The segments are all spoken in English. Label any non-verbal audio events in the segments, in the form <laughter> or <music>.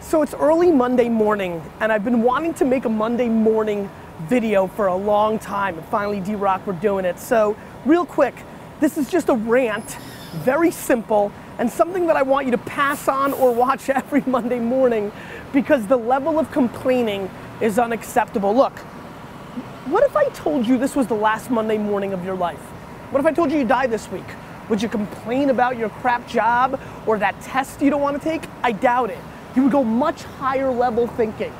So it's early Monday morning, and I've been wanting to make a Monday morning video for a long time, and finally, D Rock, we're doing it. So, real quick, this is just a rant, very simple, and something that I want you to pass on or watch <laughs> every Monday morning because the level of complaining is unacceptable. Look, what if I told you this was the last Monday morning of your life? What if I told you you die this week? Would you complain about your crap job or that test you don't want to take? I doubt it. You would go much higher level thinking.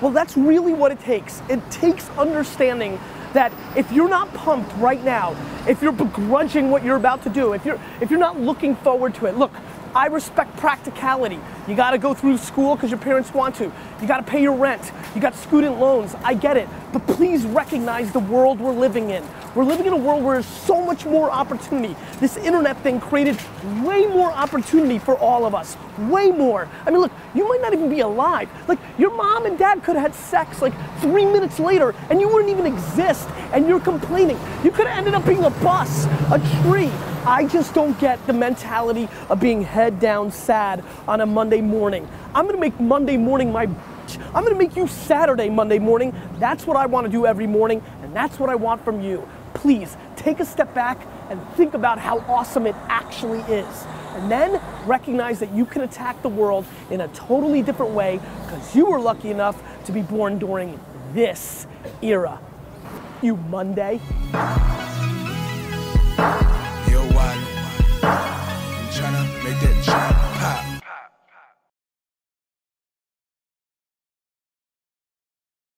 Well, that's really what it takes. It takes understanding that if you're not pumped right now, if you're begrudging what you're about to do, if you're if you're not looking forward to it, look, I respect practicality. You got to go through school because your parents want to. You got to pay your rent. You got student loans. I get it. But please recognize the world we're living in. We're living in a world where there's so much more opportunity. This internet thing created way more opportunity for all of us. Way more. I mean, look, you might not even be alive. Like, your mom and dad could have had sex like three minutes later and you wouldn't even exist and you're complaining. You could have ended up being a bus, a tree, I just don't get the mentality of being head down sad on a Monday morning. I'm gonna make Monday morning my I'm gonna make you Saturday Monday morning. That's what I wanna do every morning, and that's what I want from you. Please take a step back and think about how awesome it actually is. And then recognize that you can attack the world in a totally different way because you were lucky enough to be born during this era. You Monday. make that.